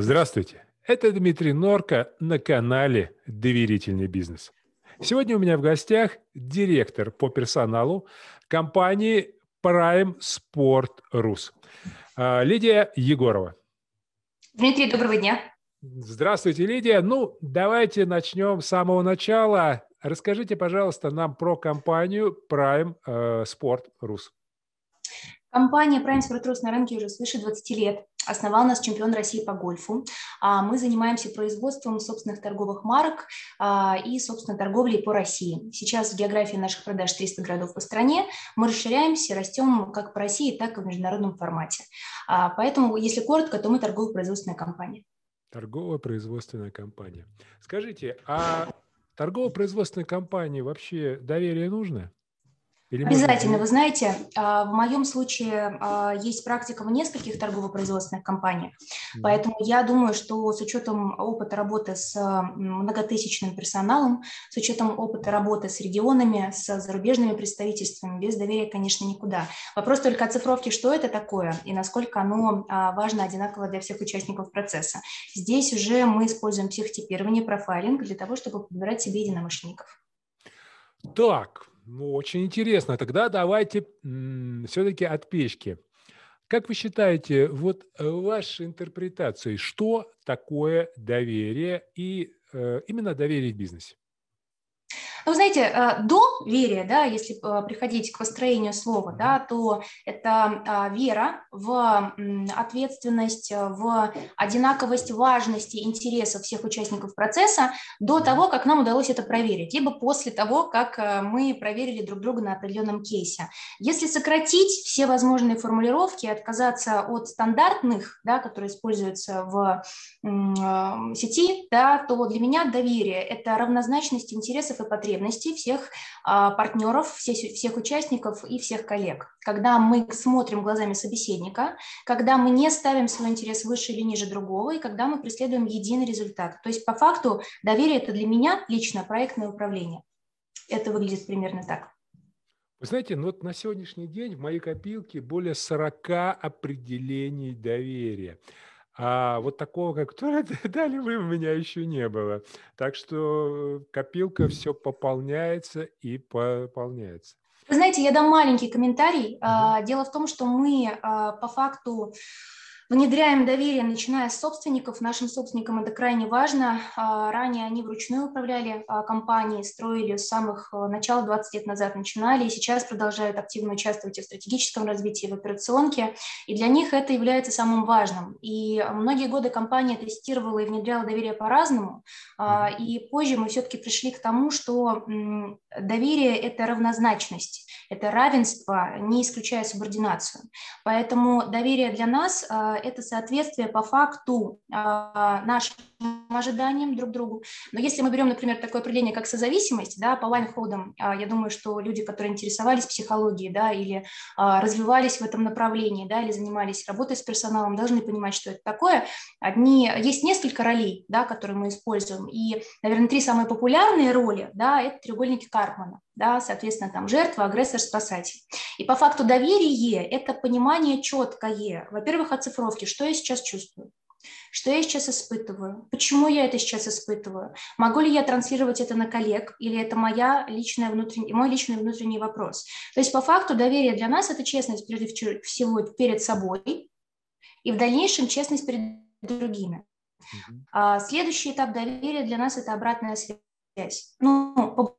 Здравствуйте, это Дмитрий Норка на канале «Доверительный бизнес». Сегодня у меня в гостях директор по персоналу компании Prime Sport Rus а, Лидия Егорова. Дмитрий, доброго дня. Здравствуйте, Лидия. Ну, давайте начнем с самого начала. Расскажите, пожалуйста, нам про компанию Prime э, Sport Rus. Компания Prime Sport Rus на рынке уже свыше 20 лет. Основал нас чемпион России по гольфу. А, мы занимаемся производством собственных торговых марок а, и, собственно, торговлей по России. Сейчас в географии наших продаж 300 городов по стране. Мы расширяемся, растем как по России, так и в международном формате. А, поэтому, если коротко, то мы торгово-производственная компания. Торгово-производственная компания. Скажите, а торгово-производственной компании вообще доверие нужно? Или Обязательно. Можно... Вы знаете, а, в моем случае а, есть практика в нескольких торгово-производственных компаниях, mm. поэтому я думаю, что с учетом опыта работы с многотысячным персоналом, с учетом опыта работы с регионами, с зарубежными представительствами, без доверия, конечно, никуда. Вопрос только о цифровке, что это такое и насколько оно а, важно одинаково для всех участников процесса. Здесь уже мы используем психотипирование, профайлинг для того, чтобы подбирать себе единомышленников. Так, ну, очень интересно. Тогда давайте все-таки от печки. Как вы считаете, вот э, вашей интерпретацией, что такое доверие и э, именно доверие в бизнесе? Ну, знаете, э, доверие, да, если э, приходить к построению слова, да, то это а, вера в ответственность, в одинаковость важности интересов всех участников процесса до того, как нам удалось это проверить, либо после того, как э, мы проверили друг друга на определенном кейсе. Если сократить все возможные формулировки, отказаться от стандартных, да, которые используются в сети, да, то для меня доверие – это равнозначность интересов и потребностей потребностей всех а, партнеров, всех, участников и всех коллег. Когда мы смотрим глазами собеседника, когда мы не ставим свой интерес выше или ниже другого, и когда мы преследуем единый результат. То есть по факту доверие – это для меня лично проектное управление. Это выглядит примерно так. Вы знаете, ну вот на сегодняшний день в моей копилке более 40 определений доверия. А вот такого, как дали вы, у меня еще не было. Так что копилка все пополняется и пополняется. Вы знаете, я дам маленький комментарий. Угу. Дело в том, что мы а, по факту Внедряем доверие, начиная с собственников. Нашим собственникам это крайне важно. А, ранее они вручную управляли а, компанией, строили с самых а, начала, 20 лет назад начинали, и сейчас продолжают активно участвовать в стратегическом развитии, в операционке. И для них это является самым важным. И многие годы компания тестировала и внедряла доверие по-разному. И позже мы все-таки пришли к тому, что доверие – это равнозначность, это равенство, не исключая субординацию. Поэтому доверие для нас это соответствие по факту а, нашим ожиданиям друг другу. Но если мы берем, например, такое определение, как созависимость, да, по лайнходам, а, я думаю, что люди, которые интересовались психологией, да, или а, развивались в этом направлении, да, или занимались работой с персоналом, должны понимать, что это такое. Одни, есть несколько ролей, да, которые мы используем, и, наверное, три самые популярные роли, да, это треугольники Карпмана да, соответственно, там жертва, агрессор, спасатель. И по факту доверие – это понимание четкое, во-первых, оцифровки, что я сейчас чувствую, что я сейчас испытываю, почему я это сейчас испытываю, могу ли я транслировать это на коллег, или это моя личная внутренняя, мой личный внутренний вопрос. То есть по факту доверие для нас – это честность прежде всего перед собой, и в дальнейшем честность перед другими. А следующий этап доверия для нас – это обратная связь. Ну, по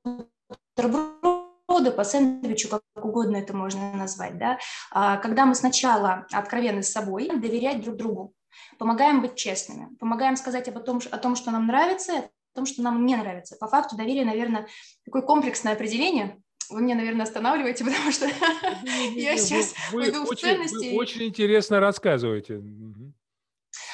бутерброды, по сэндвичу, как угодно это можно назвать, да, а, когда мы сначала откровенны с собой, доверять друг другу, помогаем быть честными, помогаем сказать об том, о том, что нам нравится, о том, что нам не нравится. По факту доверие, наверное, такое комплексное определение, вы меня, наверное, останавливаете, потому что я сейчас уйду в ценности. Вы очень интересно рассказываете.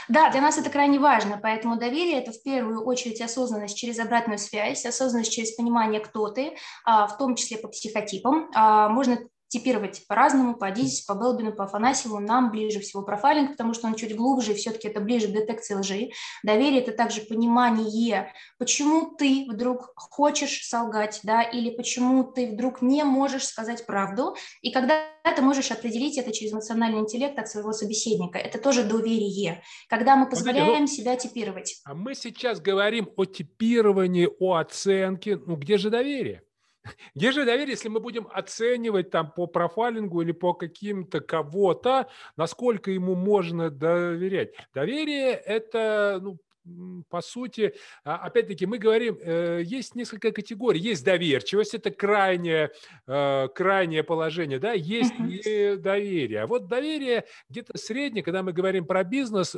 Да, для нас это крайне важно, поэтому доверие – это в первую очередь осознанность через обратную связь, осознанность через понимание, кто ты, а, в том числе по психотипам. А, можно типировать по-разному, по Адизису, по Белбину, по Афанасьеву. Нам ближе всего профайлинг, потому что он чуть глубже, и все-таки это ближе к детекции лжи. Доверие – это также понимание, почему ты вдруг хочешь солгать, да, или почему ты вдруг не можешь сказать правду, и когда ты можешь определить это через эмоциональный интеллект от своего собеседника. Это тоже доверие, когда мы позволяем Смотрите, ну, себя типировать. А мы сейчас говорим о типировании, о оценке. Ну, где же доверие? Где же доверие, если мы будем оценивать там по профайлингу или по каким-то кого-то, насколько ему можно доверять? Доверие – это ну, по сути, а, опять-таки, мы говорим, э, есть несколько категорий. Есть доверчивость, это крайнее, э, крайнее положение, да, есть недоверие. А вот доверие где-то среднее, когда мы говорим про бизнес,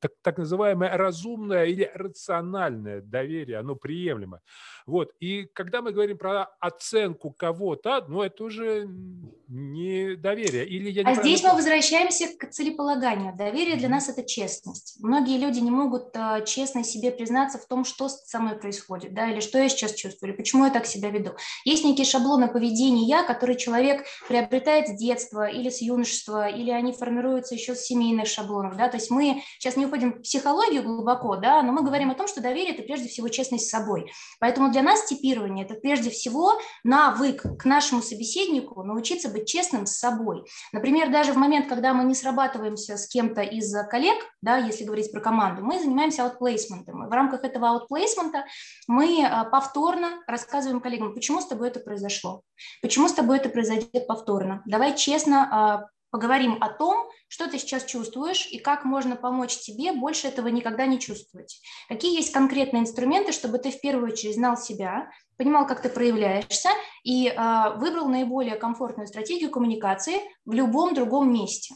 так, так называемое разумное или рациональное доверие, оно приемлемо. Вот. И когда мы говорим про оценку кого-то, ну, это уже не доверие. Или я а здесь мы возвращаемся к целеполаганию. Доверие для нас – это честность. Многие люди не могут честно себе признаться в том, что со мной происходит, да, или что я сейчас чувствую, или почему я так себя веду. Есть некие шаблоны поведения, которые человек приобретает с детства или с юношества, или они формируются еще с семейных шаблонов, да, то есть мы сейчас не уходим в психологию глубоко, да, но мы говорим о том, что доверие – это прежде всего честность с собой. Поэтому для нас типирование – это прежде всего навык к нашему собеседнику научиться быть честным с собой. Например, даже в момент, когда мы не срабатываемся с кем-то из коллег, да, если говорить про команду, мы занимаемся аутплейсментом. В рамках этого аутплейсмента мы а, повторно рассказываем коллегам, почему с тобой это произошло, почему с тобой это произойдет повторно. Давай честно а, поговорим о том, что ты сейчас чувствуешь и как можно помочь тебе больше этого никогда не чувствовать. Какие есть конкретные инструменты, чтобы ты в первую очередь знал себя, понимал, как ты проявляешься и э, выбрал наиболее комфортную стратегию коммуникации в любом другом месте.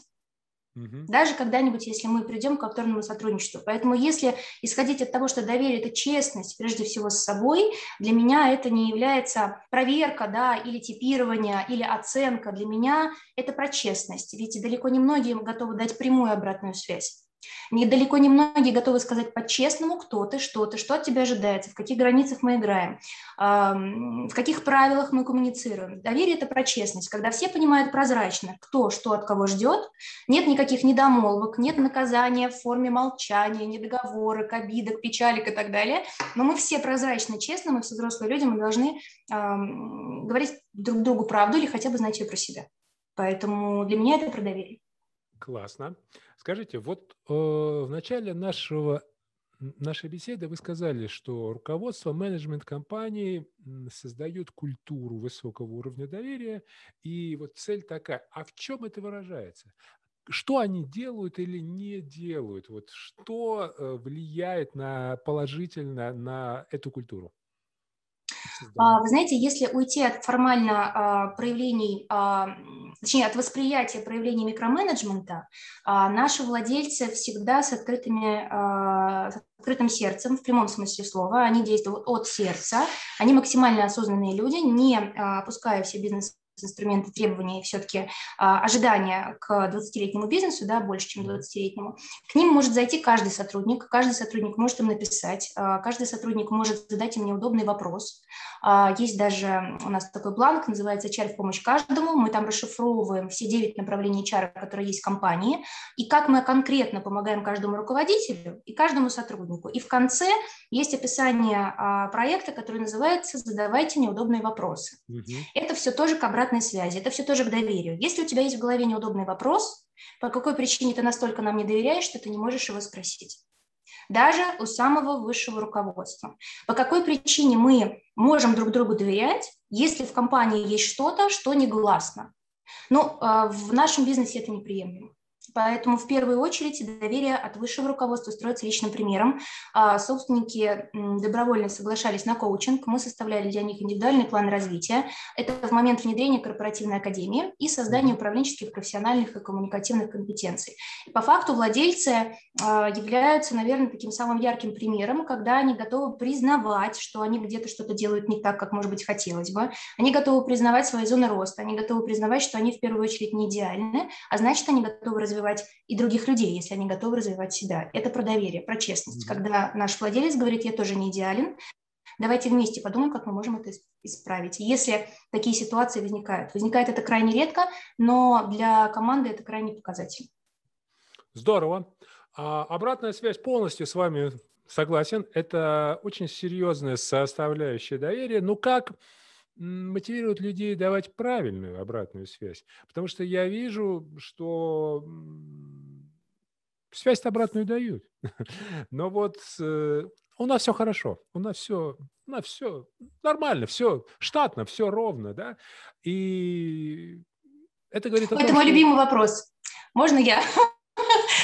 Даже когда-нибудь, если мы придем к повторному сотрудничеству. Поэтому если исходить от того, что доверие – это честность, прежде всего, с собой, для меня это не является проверка да, или типирование, или оценка. Для меня это про честность. Ведь далеко не многие готовы дать прямую обратную связь. Недалеко не многие готовы сказать по-честному, кто ты, что ты, что от тебя ожидается, в каких границах мы играем, в каких правилах мы коммуницируем. Доверие – это про честность, когда все понимают прозрачно, кто что от кого ждет, нет никаких недомолвок, нет наказания в форме молчания, недоговорок, обидок, печалек и так далее, но мы все прозрачно, честно, мы все взрослые люди, мы должны говорить друг другу правду или хотя бы знать ее про себя. Поэтому для меня это про доверие. Классно. Скажите, вот э, в начале нашего нашей беседы вы сказали, что руководство, менеджмент компании создают культуру высокого уровня доверия, и вот цель такая. А в чем это выражается? Что они делают или не делают? Вот что э, влияет на положительно на эту культуру? А, вы знаете, если уйти от формально а, проявлений, а, точнее, от восприятия проявлений микроменеджмента, наши владельцы всегда с, открытыми, с открытым сердцем, в прямом смысле слова, они действуют от сердца, они максимально осознанные люди, не опуская все бизнес инструменты требования и все-таки а, ожидания к 20-летнему бизнесу, да, больше, чем 20-летнему, к ним может зайти каждый сотрудник, каждый сотрудник может им написать, а, каждый сотрудник может задать им неудобный вопрос. А, есть даже у нас такой бланк, называется HR в помощь каждому, мы там расшифровываем все 9 направлений HR, которые есть в компании, и как мы конкретно помогаем каждому руководителю и каждому сотруднику. И в конце есть описание а, проекта, который называется «Задавайте неудобные вопросы». Угу. Это все тоже к обратной связи, это все тоже к доверию. Если у тебя есть в голове неудобный вопрос, по какой причине ты настолько нам не доверяешь, что ты не можешь его спросить? Даже у самого высшего руководства. По какой причине мы можем друг другу доверять, если в компании есть что-то, что негласно? Но ну, в нашем бизнесе это неприемлемо. Поэтому в первую очередь доверие от высшего руководства строится личным примером. А, собственники добровольно соглашались на коучинг, мы составляли для них индивидуальный план развития. Это в момент внедрения корпоративной академии и создания управленческих, профессиональных и коммуникативных компетенций. по факту владельцы а, являются, наверное, таким самым ярким примером, когда они готовы признавать, что они где-то что-то делают не так, как, может быть, хотелось бы. Они готовы признавать свои зоны роста, они готовы признавать, что они в первую очередь не идеальны, а значит, они готовы развивать развивать и других людей, если они готовы развивать себя. Это про доверие, про честность. Mm-hmm. Когда наш владелец говорит, я тоже не идеален, Давайте вместе подумаем, как мы можем это исправить. Если такие ситуации возникают. Возникает это крайне редко, но для команды это крайне показательно. Здорово. А обратная связь полностью с вами согласен. Это очень серьезная составляющая доверия. Ну как мотивировать людей давать правильную обратную связь? Потому что я вижу, что связь обратную дают. Но вот э, у нас все хорошо, у нас все, у нас все нормально, все штатно, все ровно, да. И это говорит о том, Это мой что... любимый вопрос. Можно я?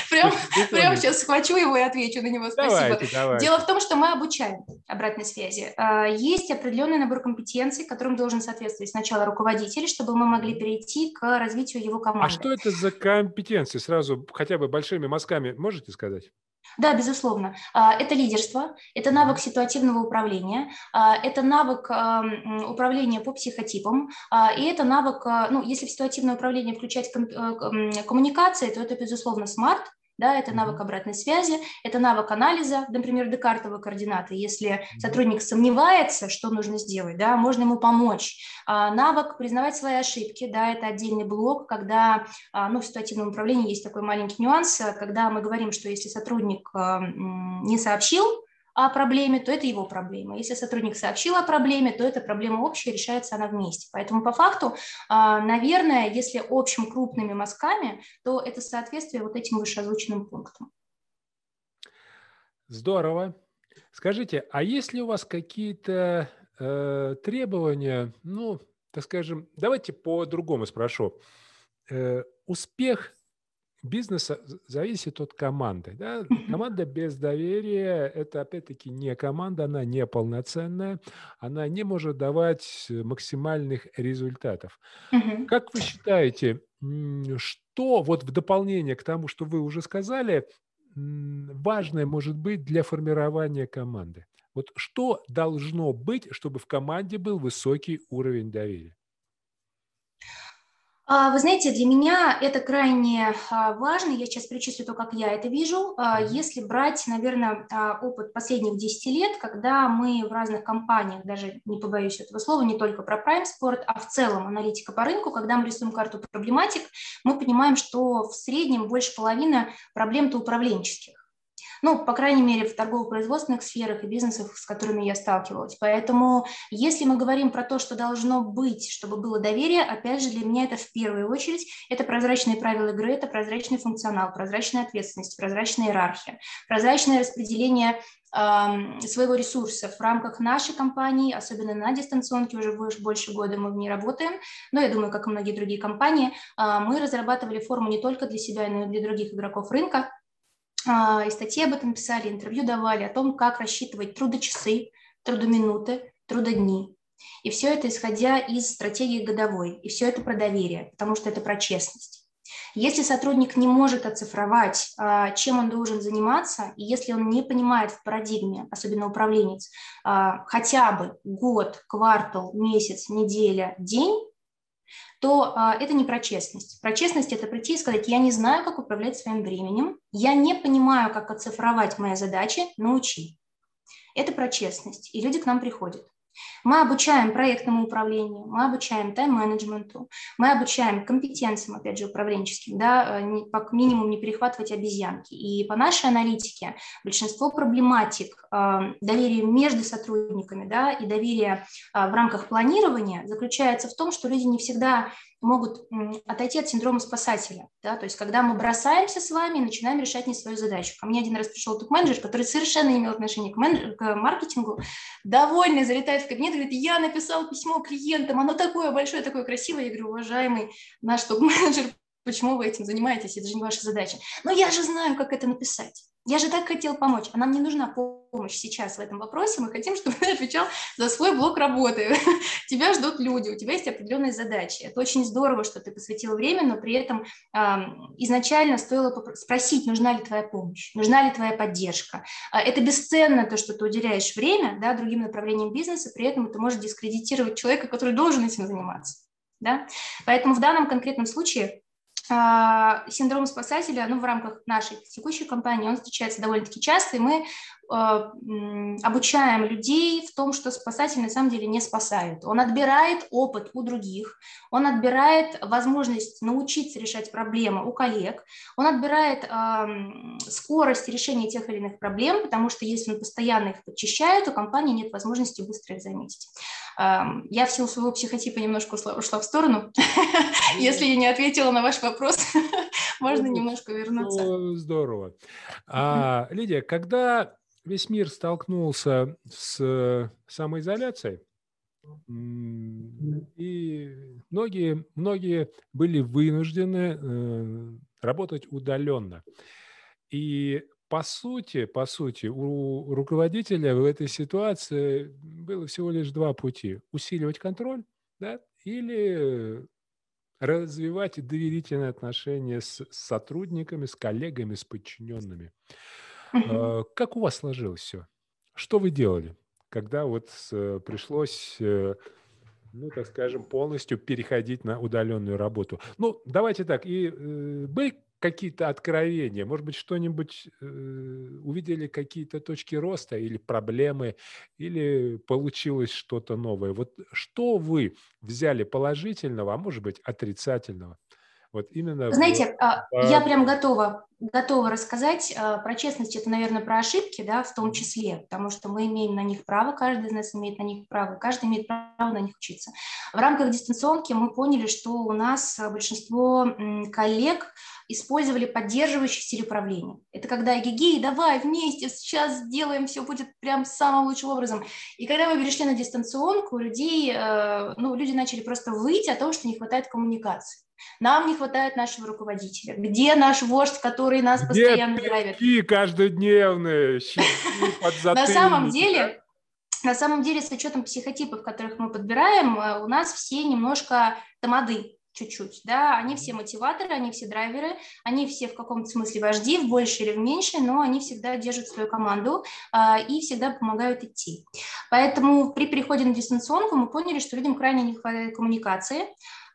Прям, прям сейчас схвачу его и отвечу на него. Спасибо. Давайте, давайте. Дело в том, что мы обучаем обратной связи. А, есть определенный набор компетенций, которым должен соответствовать сначала руководитель, чтобы мы могли перейти к развитию его команды. А что это за компетенции? Сразу хотя бы большими мазками можете сказать? Да, безусловно. А, это лидерство, это навык ситуативного управления, а, это навык управления по психотипам, а, и это навык, ну, если в ситуативное управление включать э, коммуникации, то это, безусловно, смарт, да, это навык обратной связи, это навык анализа, например, декартовые координаты. Если сотрудник сомневается, что нужно сделать, да, можно ему помочь. А, навык признавать свои ошибки, да, это отдельный блок, когда, а, ну, в ситуативном управлении есть такой маленький нюанс, когда мы говорим, что если сотрудник а, не сообщил, о проблеме, то это его проблема. Если сотрудник сообщил о проблеме, то эта проблема общая, решается она вместе. Поэтому по факту, а, наверное, если общим крупными мазками, то это соответствие вот этим вышеозвученным пунктам. Здорово. Скажите, а есть ли у вас какие-то э, требования, ну, так скажем, давайте по-другому спрошу. Э, успех бизнеса зависит от команды. Да? Команда без доверия – это, опять-таки, не команда, она не полноценная, она не может давать максимальных результатов. Как вы считаете, что вот в дополнение к тому, что вы уже сказали, важное может быть для формирования команды? Вот что должно быть, чтобы в команде был высокий уровень доверия? А, вы знаете, для меня это крайне а, важно. Я сейчас перечислю то, как я это вижу. А, если брать, наверное, опыт последних 10 лет, когда мы в разных компаниях, даже не побоюсь этого слова, не только про Prime Sport, а в целом аналитика по рынку, когда мы рисуем карту проблематик, мы понимаем, что в среднем больше половины проблем-то управленческих ну, по крайней мере, в торгово-производственных сферах и бизнесах, с которыми я сталкивалась. Поэтому, если мы говорим про то, что должно быть, чтобы было доверие, опять же, для меня это в первую очередь, это прозрачные правила игры, это прозрачный функционал, прозрачная ответственность, прозрачная иерархия, прозрачное распределение своего ресурса в рамках нашей компании, особенно на дистанционке, уже больше года мы в ней работаем, но я думаю, как и многие другие компании, а, мы разрабатывали форму не только для себя, но и для других игроков рынка, и статьи об этом писали, интервью давали о том, как рассчитывать трудочасы, трудоминуты, трудодни. И все это исходя из стратегии годовой. И все это про доверие, потому что это про честность. Если сотрудник не может оцифровать, а, чем он должен заниматься, и если он не понимает в парадигме, особенно управленец, а, хотя бы год, квартал, месяц, неделя, день, то а, это не про честность. Про честность – это прийти и сказать, я не знаю, как управлять своим временем, я не понимаю, как оцифровать мои задачи, научи. Это про честность, и люди к нам приходят. Мы обучаем проектному управлению, мы обучаем тайм-менеджменту, мы обучаем компетенциям, опять же, управленческим, да, э, как минимум не перехватывать обезьянки. И по нашей аналитике большинство проблематик э, доверия между сотрудниками да, и доверия э, в рамках планирования заключается в том, что люди не всегда могут отойти от синдрома спасателя. Да? То есть когда мы бросаемся с вами и начинаем решать не свою задачу. Ко мне один раз пришел топ-менеджер, который совершенно не имел отношения к, менеджер, к маркетингу, довольный, залетает в кабинет и говорит, я написал письмо клиентам, оно такое большое, такое красивое. Я говорю, уважаемый наш топ-менеджер, почему вы этим занимаетесь, это же не ваша задача. Но я же знаю, как это написать. Я же так хотел помочь, а нам не нужна помощь сейчас в этом вопросе. Мы хотим, чтобы ты отвечал за свой блок работы. Тебя ждут люди, у тебя есть определенные задачи. Это очень здорово, что ты посвятил время, но при этом э, изначально стоило спросить, нужна ли твоя помощь, нужна ли твоя поддержка. Э, это бесценно, то, что ты уделяешь время да, другим направлениям бизнеса, при этом ты можешь дискредитировать человека, который должен этим заниматься. Да? Поэтому в данном конкретном случае а, синдром спасателя, ну, в рамках нашей текущей компании, он встречается довольно-таки часто, и мы обучаем людей в том, что спасатель на самом деле не спасает. Он отбирает опыт у других, он отбирает возможность научиться решать проблемы у коллег, он отбирает э, скорость решения тех или иных проблем, потому что если он постоянно их подчищает, у компании нет возможности быстро их заметить. Э, я в силу своего психотипа немножко ушла, ушла в сторону. Если я не ответила на ваш вопрос, можно немножко вернуться. Ну, здорово. А, Лидия, когда весь мир столкнулся с самоизоляцией, и многие, многие были вынуждены э, работать удаленно. И по сути, по сути, у руководителя в этой ситуации было всего лишь два пути. Усиливать контроль да, или развивать доверительные отношения с сотрудниками, с коллегами, с подчиненными. Uh-huh. Как у вас сложилось все? Что вы делали, когда вот пришлось, э, ну, так скажем, полностью переходить на удаленную работу? Ну, давайте так, и э, были какие-то откровения, может быть, что-нибудь э, увидели какие-то точки роста или проблемы, или получилось что-то новое. Вот что вы взяли положительного, а может быть отрицательного? Вот именно. Знаете, в... я прям готова, готова рассказать а, про честность. Это, наверное, про ошибки, да, в том числе, потому что мы имеем на них право, каждый из нас имеет на них право, каждый имеет право на них учиться. В рамках дистанционки мы поняли, что у нас большинство коллег использовали поддерживающий стиль управления. Это когда гигей, давай вместе, сейчас сделаем, все будет прям самым лучшим образом. И когда мы перешли на дистанционку, людей, э, ну, люди начали просто выйти о том, что не хватает коммуникации. Нам не хватает нашего руководителя. Где наш вождь, который нас Где постоянно? Где каждодневные, На самом деле, на самом деле, с учетом психотипов, которых мы подбираем, э, у нас все немножко тамады чуть-чуть, да, они все мотиваторы, они все драйверы, они все в каком-то смысле вожди, в большей или в меньшей, но они всегда держат свою команду а, и всегда помогают идти. Поэтому при переходе на дистанционку мы поняли, что людям крайне не хватает коммуникации,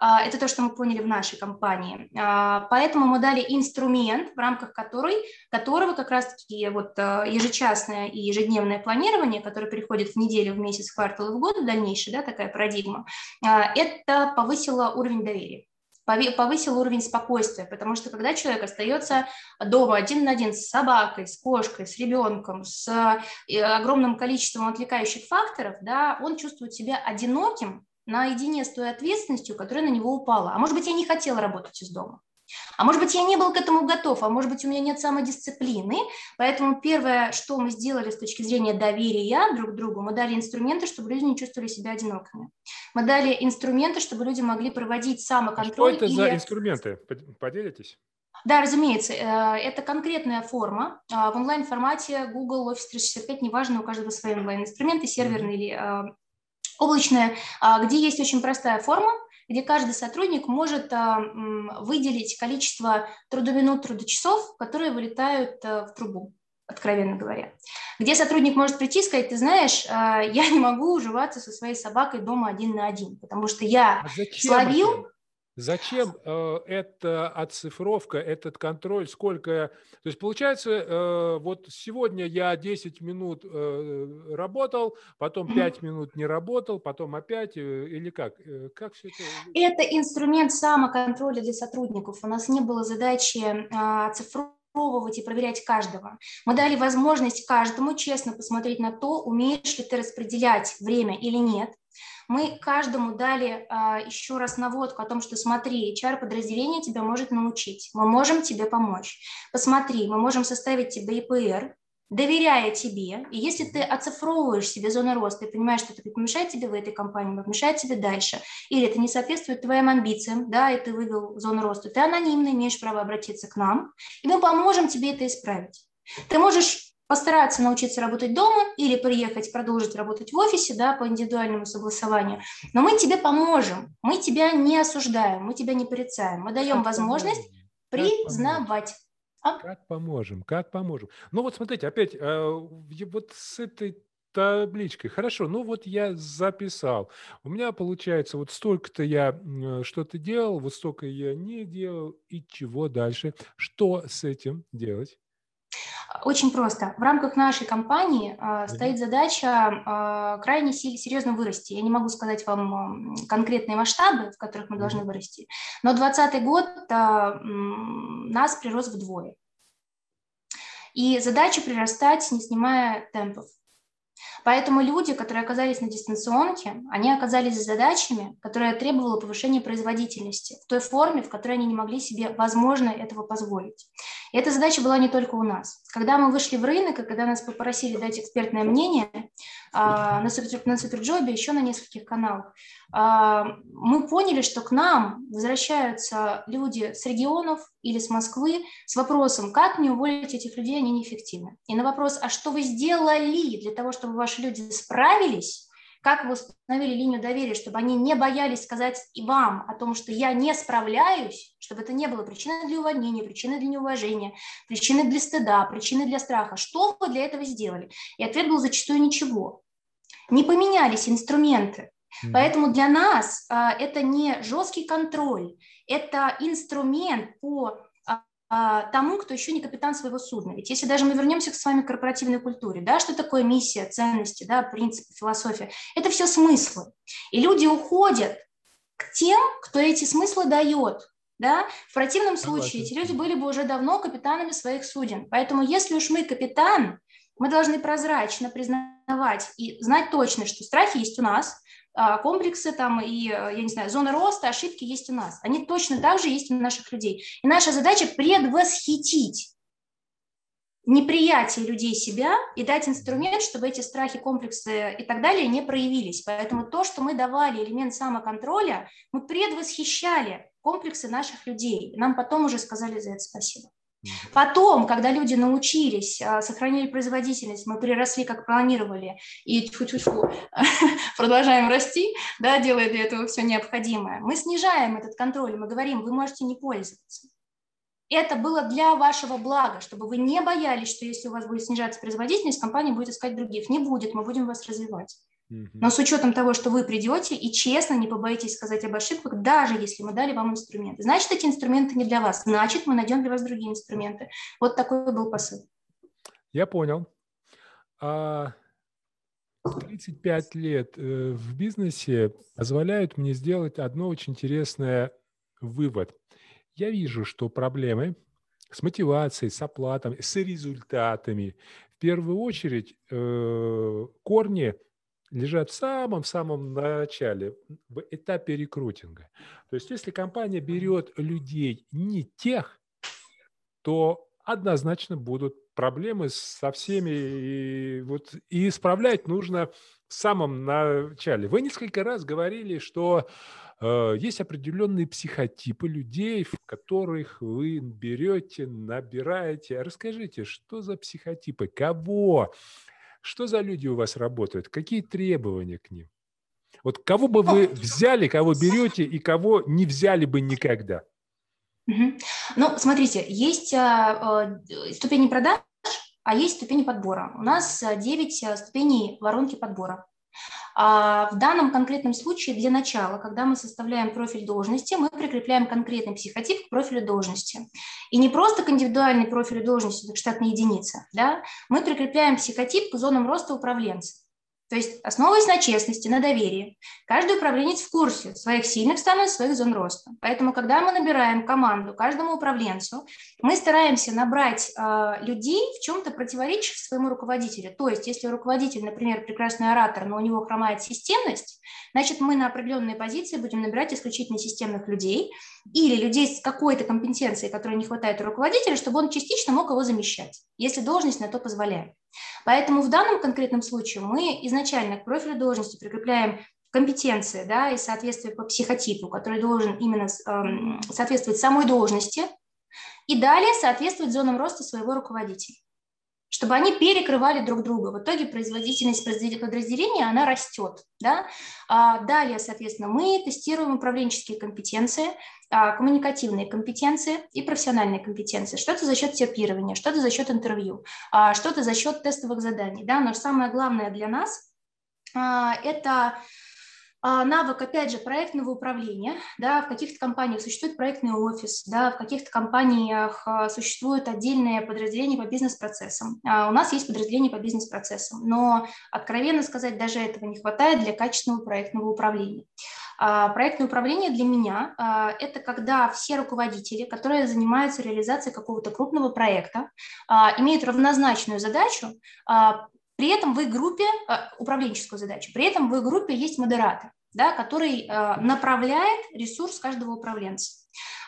это то, что мы поняли в нашей компании. А, поэтому мы дали инструмент, в рамках которой, которого как раз-таки вот а, ежечасное и ежедневное планирование, которое переходит в неделю, в месяц, в квартал и в год, дальнейшая да, такая парадигма, это повысило уровень доверия повысил уровень спокойствия, потому что когда человек остается дома один на один с собакой, с кошкой, с ребенком, с э, огромным количеством отвлекающих факторов, да, он чувствует себя одиноким наедине с той ответственностью, которая на него упала. А может быть, я не хотела работать из дома. А может быть, я не был к этому готов, а может быть, у меня нет самодисциплины. Поэтому первое, что мы сделали с точки зрения доверия друг к другу, мы дали инструменты, чтобы люди не чувствовали себя одинокими. Мы дали инструменты, чтобы люди могли проводить самоконтроль. Что это за инструменты? Поделитесь? Да, разумеется, э, это конкретная форма а, в онлайн-формате Google Office 365, неважно, у каждого свои онлайн-инструменты, серверные или а, облачная, а, где есть очень простая форма, где каждый сотрудник может а, выделить количество трудоминут, трудочасов, которые вылетают а, в трубу откровенно говоря. Где сотрудник может прийти и сказать, ты знаешь, я не могу уживаться со своей собакой дома один на один, потому что я а словил... Зачем э, эта оцифровка, этот контроль, сколько... То есть получается, э, вот сегодня я 10 минут э, работал, потом 5 минут не работал, потом опять, э, или как? Э, как все это? Это инструмент самоконтроля для сотрудников. У нас не было задачи э, оцифровывать и проверять каждого. Мы дали возможность каждому честно посмотреть на то, умеешь ли ты распределять время или нет, мы каждому дали а, еще раз наводку о том, что смотри, HR-подразделение тебя может научить, мы можем тебе помочь. Посмотри, мы можем составить тебе ИПР, доверяя тебе, и если ты оцифровываешь себе зону роста и понимаешь, что это помешает тебе в этой компании, помешает тебе дальше, или это не соответствует твоим амбициям, да, и ты вывел зону роста, ты анонимно имеешь право обратиться к нам, и мы поможем тебе это исправить. Ты можешь постараться научиться работать дома или приехать, продолжить работать в офисе да, по индивидуальному согласованию. Но мы тебе поможем, мы тебя не осуждаем, мы тебя не порицаем, мы даем как возможность поможем? признавать. А? Как поможем, как поможем. Ну вот смотрите, опять э, вот с этой табличкой. Хорошо, ну вот я записал. У меня получается вот столько-то я что-то делал, вот столько я не делал, и чего дальше? Что с этим делать? Очень просто. В рамках нашей компании э, стоит задача э, крайне серьезно вырасти. Я не могу сказать вам конкретные масштабы, в которых мы должны вырасти, но 2020 год э, нас прирос вдвое. И задача прирастать, не снимая темпов. Поэтому люди, которые оказались на дистанционке, они оказались с задачами, которые требовали повышения производительности в той форме, в которой они не могли себе, возможно, этого позволить. И эта задача была не только у нас. Когда мы вышли в рынок, и когда нас попросили дать экспертное мнение а, на, супер, на Суперджобе, еще на нескольких каналах, а, мы поняли, что к нам возвращаются люди с регионов или с Москвы с вопросом, как мне уволить этих людей, они неэффективны. И на вопрос, а что вы сделали для того, чтобы ваши люди справились, как вы установили линию доверия, чтобы они не боялись сказать и вам о том, что я не справляюсь, чтобы это не было причиной для увольнения, причиной для неуважения, причиной для стыда, причиной для страха. Что вы для этого сделали? И ответ был зачастую ничего. Не поменялись инструменты. Поэтому для нас а, это не жесткий контроль, это инструмент по тому, кто еще не капитан своего судна. Ведь если даже мы вернемся к с вами к корпоративной культуре, да, что такое миссия, ценности, да, принципы, философия, это все смыслы. И люди уходят к тем, кто эти смыслы дает. Да? В противном случае эти люди были бы уже давно капитанами своих суден. Поэтому если уж мы капитан, мы должны прозрачно признавать и знать точно, что страхи есть у нас, а, комплексы там и, э, я не знаю, зоны роста, ошибки есть у нас. Они точно так же есть у наших людей. И наша задача предвосхитить неприятие людей себя и дать инструмент, чтобы эти страхи, комплексы и так далее не проявились. Поэтому то, что мы давали элемент самоконтроля, мы предвосхищали комплексы наших людей. Нам потом уже сказали за это спасибо. Потом, когда люди научились, а, сохранили производительность, мы приросли, как планировали, и -тьфу -тьфу, продолжаем расти, да, делая для этого все необходимое, мы снижаем этот контроль, мы говорим, вы можете не пользоваться. Это было для вашего блага, чтобы вы не боялись, что если у вас будет снижаться производительность, компания будет искать других. Не будет, мы будем вас развивать. Но с учетом того, что вы придете и честно не побоитесь сказать об ошибках, даже если мы дали вам инструменты. Значит, эти инструменты не для вас. Значит, мы найдем для вас другие инструменты. Вот такой был посыл. Я понял. А 35 лет э, в бизнесе позволяют мне сделать одно очень интересное вывод. Я вижу, что проблемы с мотивацией, с оплатами, с результатами в первую очередь э, корни лежат в самом-самом начале, в этапе рекрутинга. То есть если компания берет людей не тех, то однозначно будут проблемы со всеми. И, вот, и исправлять нужно в самом начале. Вы несколько раз говорили, что э, есть определенные психотипы людей, в которых вы берете, набираете. Расскажите, что за психотипы, кого что за люди у вас работают? Какие требования к ним? Вот кого бы вы взяли, кого берете и кого не взяли бы никогда? Ну, смотрите, есть а, а, ступени продаж, а есть ступени подбора. У нас 9 а, ступеней воронки подбора. А в данном конкретном случае для начала, когда мы составляем профиль должности, мы прикрепляем конкретный психотип к профилю должности. И не просто к индивидуальной профилю должности, как штатная единица, да, мы прикрепляем психотип к зонам роста управленца. То есть, основываясь на честности, на доверии, каждый управленец в курсе своих сильных сторон и своих зон роста. Поэтому, когда мы набираем команду каждому управленцу, мы стараемся набрать э, людей в чем-то противоречив своему руководителю. То есть, если руководитель, например, прекрасный оратор, но у него хромает системность, значит, мы на определенные позиции будем набирать исключительно системных людей или людей с какой-то компетенцией, которой не хватает у руководителя, чтобы он частично мог его замещать, если должность на то позволяет. Поэтому в данном конкретном случае мы изначально к профилю должности прикрепляем компетенции да, и соответствие по психотипу, который должен именно э, соответствовать самой должности, и далее соответствовать зонам роста своего руководителя чтобы они перекрывали друг друга. В итоге производительность подразделения, она растет. Да? А далее, соответственно, мы тестируем управленческие компетенции, а, коммуникативные компетенции и профессиональные компетенции. Что-то за счет терпирования, что-то за счет интервью, а, что-то за счет тестовых заданий. Да? Но самое главное для нас а, – это навык, опять же, проектного управления. Да, в каких-то компаниях существует проектный офис, да, в каких-то компаниях а, существуют отдельные подразделения по бизнес-процессам. А у нас есть подразделения по бизнес-процессам, но, откровенно сказать, даже этого не хватает для качественного проектного управления. Проектное управление для меня – это когда все руководители, которые занимаются реализацией какого-то крупного проекта, имеют равнозначную задачу при этом в их группе, э, управленческую задачу, при этом в их группе есть модератор, да, который э, направляет ресурс каждого управленца.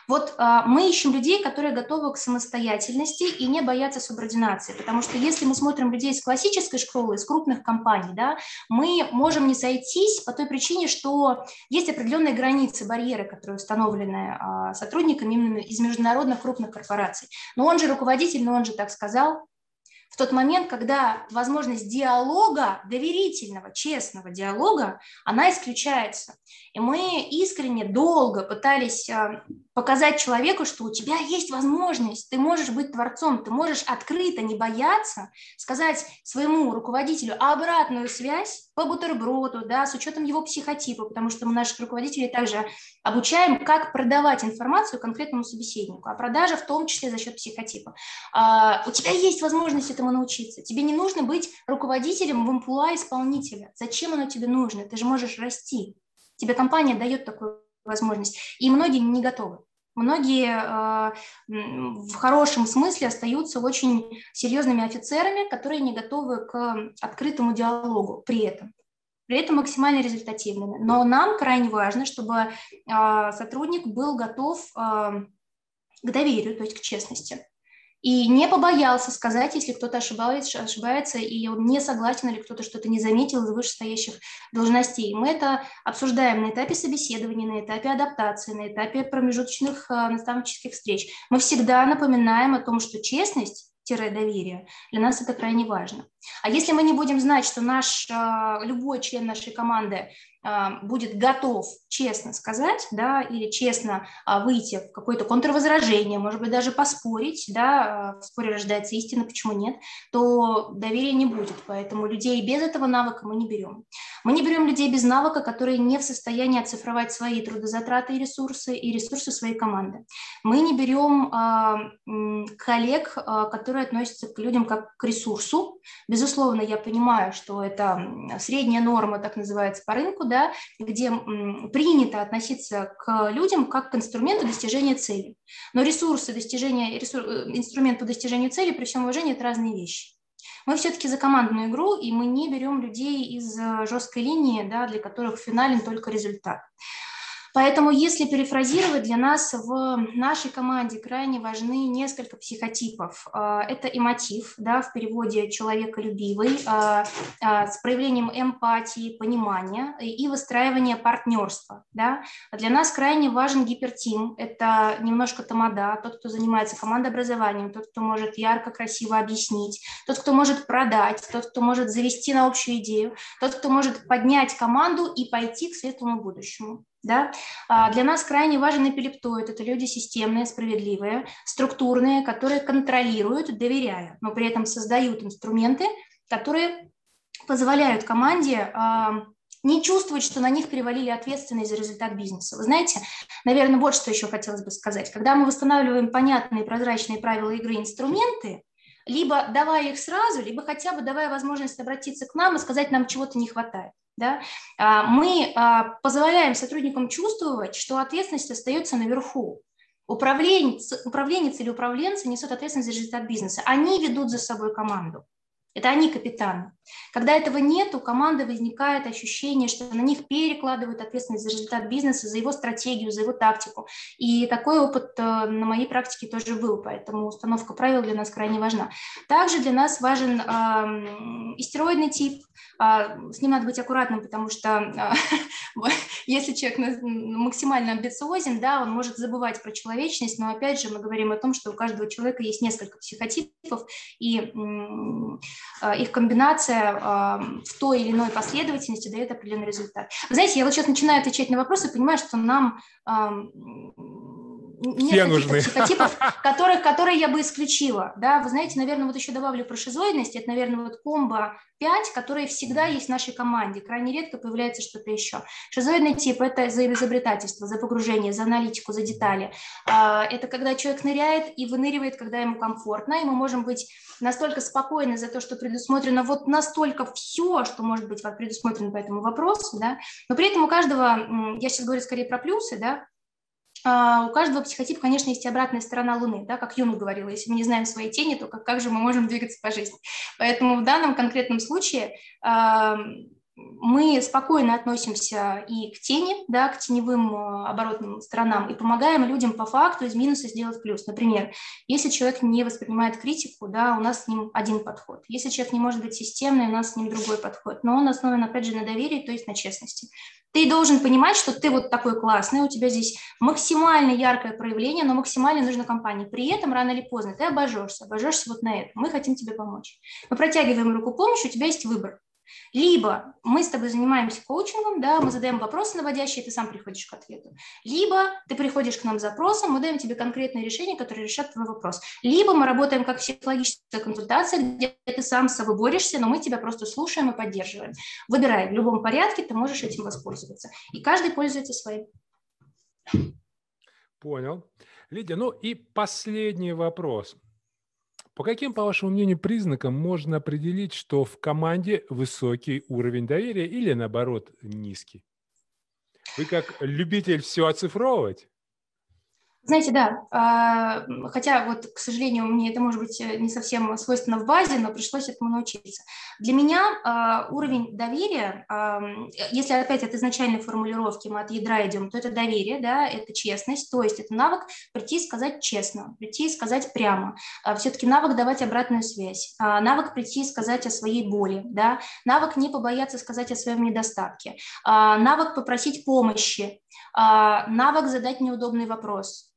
Вот э, мы ищем людей, которые готовы к самостоятельности и не боятся субординации, потому что если мы смотрим людей из классической школы, из крупных компаний, да, мы можем не сойтись по той причине, что есть определенные границы, барьеры, которые установлены сотрудниками именно из международных крупных корпораций. Но он же руководитель, но он же так сказал, в тот момент, когда возможность диалога, доверительного, честного диалога, она исключается. И мы искренне, долго пытались а, показать человеку, что у тебя есть возможность, ты можешь быть творцом, ты можешь открыто, не бояться, сказать своему руководителю обратную связь по бутерброду, да, с учетом его психотипа, потому что мы наших руководителей также обучаем, как продавать информацию конкретному собеседнику, а продажа в том числе за счет психотипа. А, у тебя есть возможность этому научиться, тебе не нужно быть руководителем в амплуа исполнителя. Зачем оно тебе нужно? Ты же можешь расти. Тебе компания дает такую возможность. И многие не готовы. Многие э, в хорошем смысле остаются очень серьезными офицерами, которые не готовы к открытому диалогу при этом. При этом максимально результативными. Но нам крайне важно, чтобы э, сотрудник был готов э, к доверию, то есть к честности и не побоялся сказать, если кто-то ошибается, ошибается, и он не согласен или кто-то что-то не заметил из вышестоящих должностей. Мы это обсуждаем на этапе собеседования, на этапе адаптации, на этапе промежуточных э, наставнических встреч. Мы всегда напоминаем о том, что честность доверие. Для нас это крайне важно. А если мы не будем знать, что наш, э, любой член нашей команды будет готов честно сказать, да, или честно а, выйти в какое-то контрвозражение, может быть, даже поспорить, да, а, в споре рождается истина, почему нет, то доверия не будет. Поэтому людей без этого навыка мы не берем. Мы не берем людей без навыка, которые не в состоянии оцифровать свои трудозатраты и ресурсы, и ресурсы своей команды. Мы не берем коллег, которые относятся к людям как к ресурсу. Безусловно, я понимаю, что это средняя норма, так называется, по рынку, да, да, где принято относиться к людям как к инструменту достижения цели. Но ресурсы достижения, ресур, э, инструмент по достижению цели, при всем уважении, это разные вещи. Мы все-таки за командную игру, и мы не берем людей из э, жесткой линии, да, для которых финален только результат. Поэтому, если перефразировать, для нас в нашей команде крайне важны несколько психотипов. А, это эмотив, да, в переводе человеколюбивый, а, а, с проявлением эмпатии, понимания и выстраивания партнерства. Да. Для нас крайне важен гипертим. Это немножко тамада, тот, кто занимается командообразованием, тот, кто может ярко, красиво объяснить, тот, кто может продать, тот, кто может завести на общую идею, тот, кто может поднять команду и пойти к светлому будущему. Да? А для нас крайне важен эпилептоид. Это люди системные, справедливые, структурные, которые контролируют, доверяя, но при этом создают инструменты, которые позволяют команде а, не чувствовать, что на них перевалили ответственность за результат бизнеса. Вы знаете, наверное, вот что еще хотелось бы сказать. Когда мы восстанавливаем понятные прозрачные правила игры инструменты, либо давая их сразу, либо хотя бы давая возможность обратиться к нам и сказать, нам чего-то не хватает. Да? А, мы а, позволяем сотрудникам чувствовать, что ответственность остается наверху. Управленец, управленец или управленцы несут ответственность за результат бизнеса. Они ведут за собой команду. Это они капитаны. Когда этого нет, у команды возникает ощущение, что на них перекладывают ответственность за результат бизнеса, за его стратегию, за его тактику. И такой опыт э, на моей практике тоже был, поэтому установка правил для нас крайне важна. Также для нас важен э, истероидный тип. Э, с ним надо быть аккуратным, потому что э, если человек максимально амбициозен, да, он может забывать про человечность, но опять же мы говорим о том, что у каждого человека есть несколько психотипов, и их комбинация в той или иной последовательности дает определенный результат. Вы знаете, я вот сейчас начинаю отвечать на вопросы понимаю, что нам Все нужны. психотипов, которых, которые я бы исключила. Да? Вы знаете, наверное, вот еще добавлю про шизоидность. Это, наверное, вот комбо 5, которые всегда есть в нашей команде. Крайне редко появляется что-то еще. Шизоидный тип – это за изобретательство, за погружение, за аналитику, за детали. А, это когда человек ныряет и выныривает, когда ему комфортно, и мы можем быть настолько спокойны за то, что предусмотрено вот настолько все, что может быть предусмотрено по этому вопросу, да, но при этом у каждого, я сейчас говорю скорее про плюсы, да, у каждого психотипа, конечно, есть и обратная сторона Луны, да, как Юна говорила, если мы не знаем своей тени, то как, как же мы можем двигаться по жизни. Поэтому в данном конкретном случае мы спокойно относимся и к тени, да, к теневым э, оборотным сторонам, и помогаем людям по факту из минуса сделать плюс. Например, если человек не воспринимает критику, да, у нас с ним один подход. Если человек не может быть системный, у нас с ним другой подход. Но он основан, опять же, на доверии, то есть на честности. Ты должен понимать, что ты вот такой классный, у тебя здесь максимально яркое проявление, но максимально нужно компании. При этом рано или поздно ты обожжешься, обожжешься вот на это. Мы хотим тебе помочь. Мы протягиваем руку помощи, у тебя есть выбор. Либо мы с тобой занимаемся коучингом, да, мы задаем вопросы наводящие, ты сам приходишь к ответу. Либо ты приходишь к нам с запросом, мы даем тебе конкретное решение, которое решат твой вопрос. Либо мы работаем как психологическая консультация, где ты сам с собой борешься, но мы тебя просто слушаем и поддерживаем. Выбирай, в любом порядке ты можешь этим воспользоваться. И каждый пользуется своим. Понял. Лидия, ну и последний вопрос. По каким, по вашему мнению, признакам можно определить, что в команде высокий уровень доверия или, наоборот, низкий? Вы как любитель все оцифровывать? Знаете, да, а, хотя вот, к сожалению, мне это может быть э, не совсем свойственно в базе, но пришлось этому научиться. Для меня а, уровень доверия, если опять от изначальной формулировки мы от ядра идем, то это доверие, да, это честность, то есть это навык прийти и сказать честно, прийти и сказать прямо, а, все-таки навык давать обратную связь, навык прийти и сказать о своей боли, да, навык не побояться сказать о своем недостатке, навык попросить помощи, навык задать неудобный вопрос,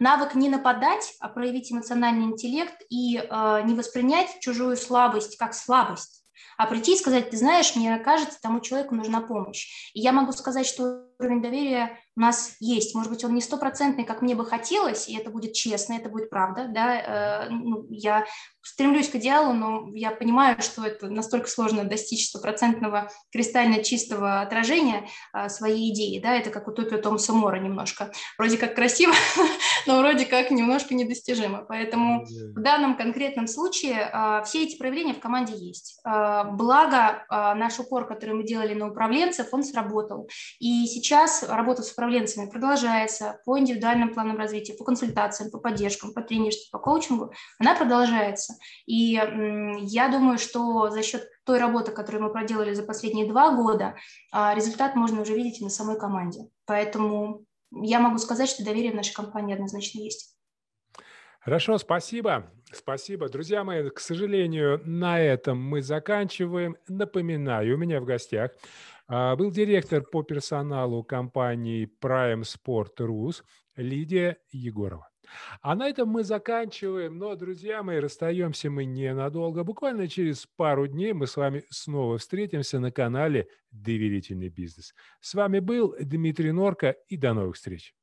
Навык не нападать, а проявить эмоциональный интеллект и э, не воспринять чужую слабость как слабость, а прийти и сказать, ты знаешь, мне кажется, тому человеку нужна помощь. И я могу сказать, что уровень доверия у нас есть. Может быть, он не стопроцентный, как мне бы хотелось, и это будет честно, это будет правда. Да? Э, ну, я стремлюсь к идеалу, но я понимаю, что это настолько сложно достичь стопроцентного кристально чистого отражения а, своей идеи. Да? Это как утопия Томаса Мора немножко. Вроде как красиво, но вроде как немножко недостижимо. Поэтому в данном конкретном случае а, все эти проявления в команде есть. Благо, наш упор, который мы делали на управленцев, он сработал. И сейчас работа с управленцами продолжается по индивидуальным планам развития, по консультациям, по поддержкам, по тренерству, по коучингу. Она продолжается. И я думаю, что за счет той работы, которую мы проделали за последние два года, а, результат можно уже видеть и на самой команде. Поэтому я могу сказать, что доверие в нашей компании однозначно есть. Хорошо, спасибо. Спасибо. Друзья мои, к сожалению, на этом мы заканчиваем. Напоминаю, у меня в гостях а, был директор по персоналу компании Prime Sport Rus Лидия Егорова. А на этом мы заканчиваем. Но, друзья мои, расстаемся мы ненадолго. Буквально через пару дней мы с вами снова встретимся на канале «Доверительный бизнес». С вами был Дмитрий Норка и до новых встреч.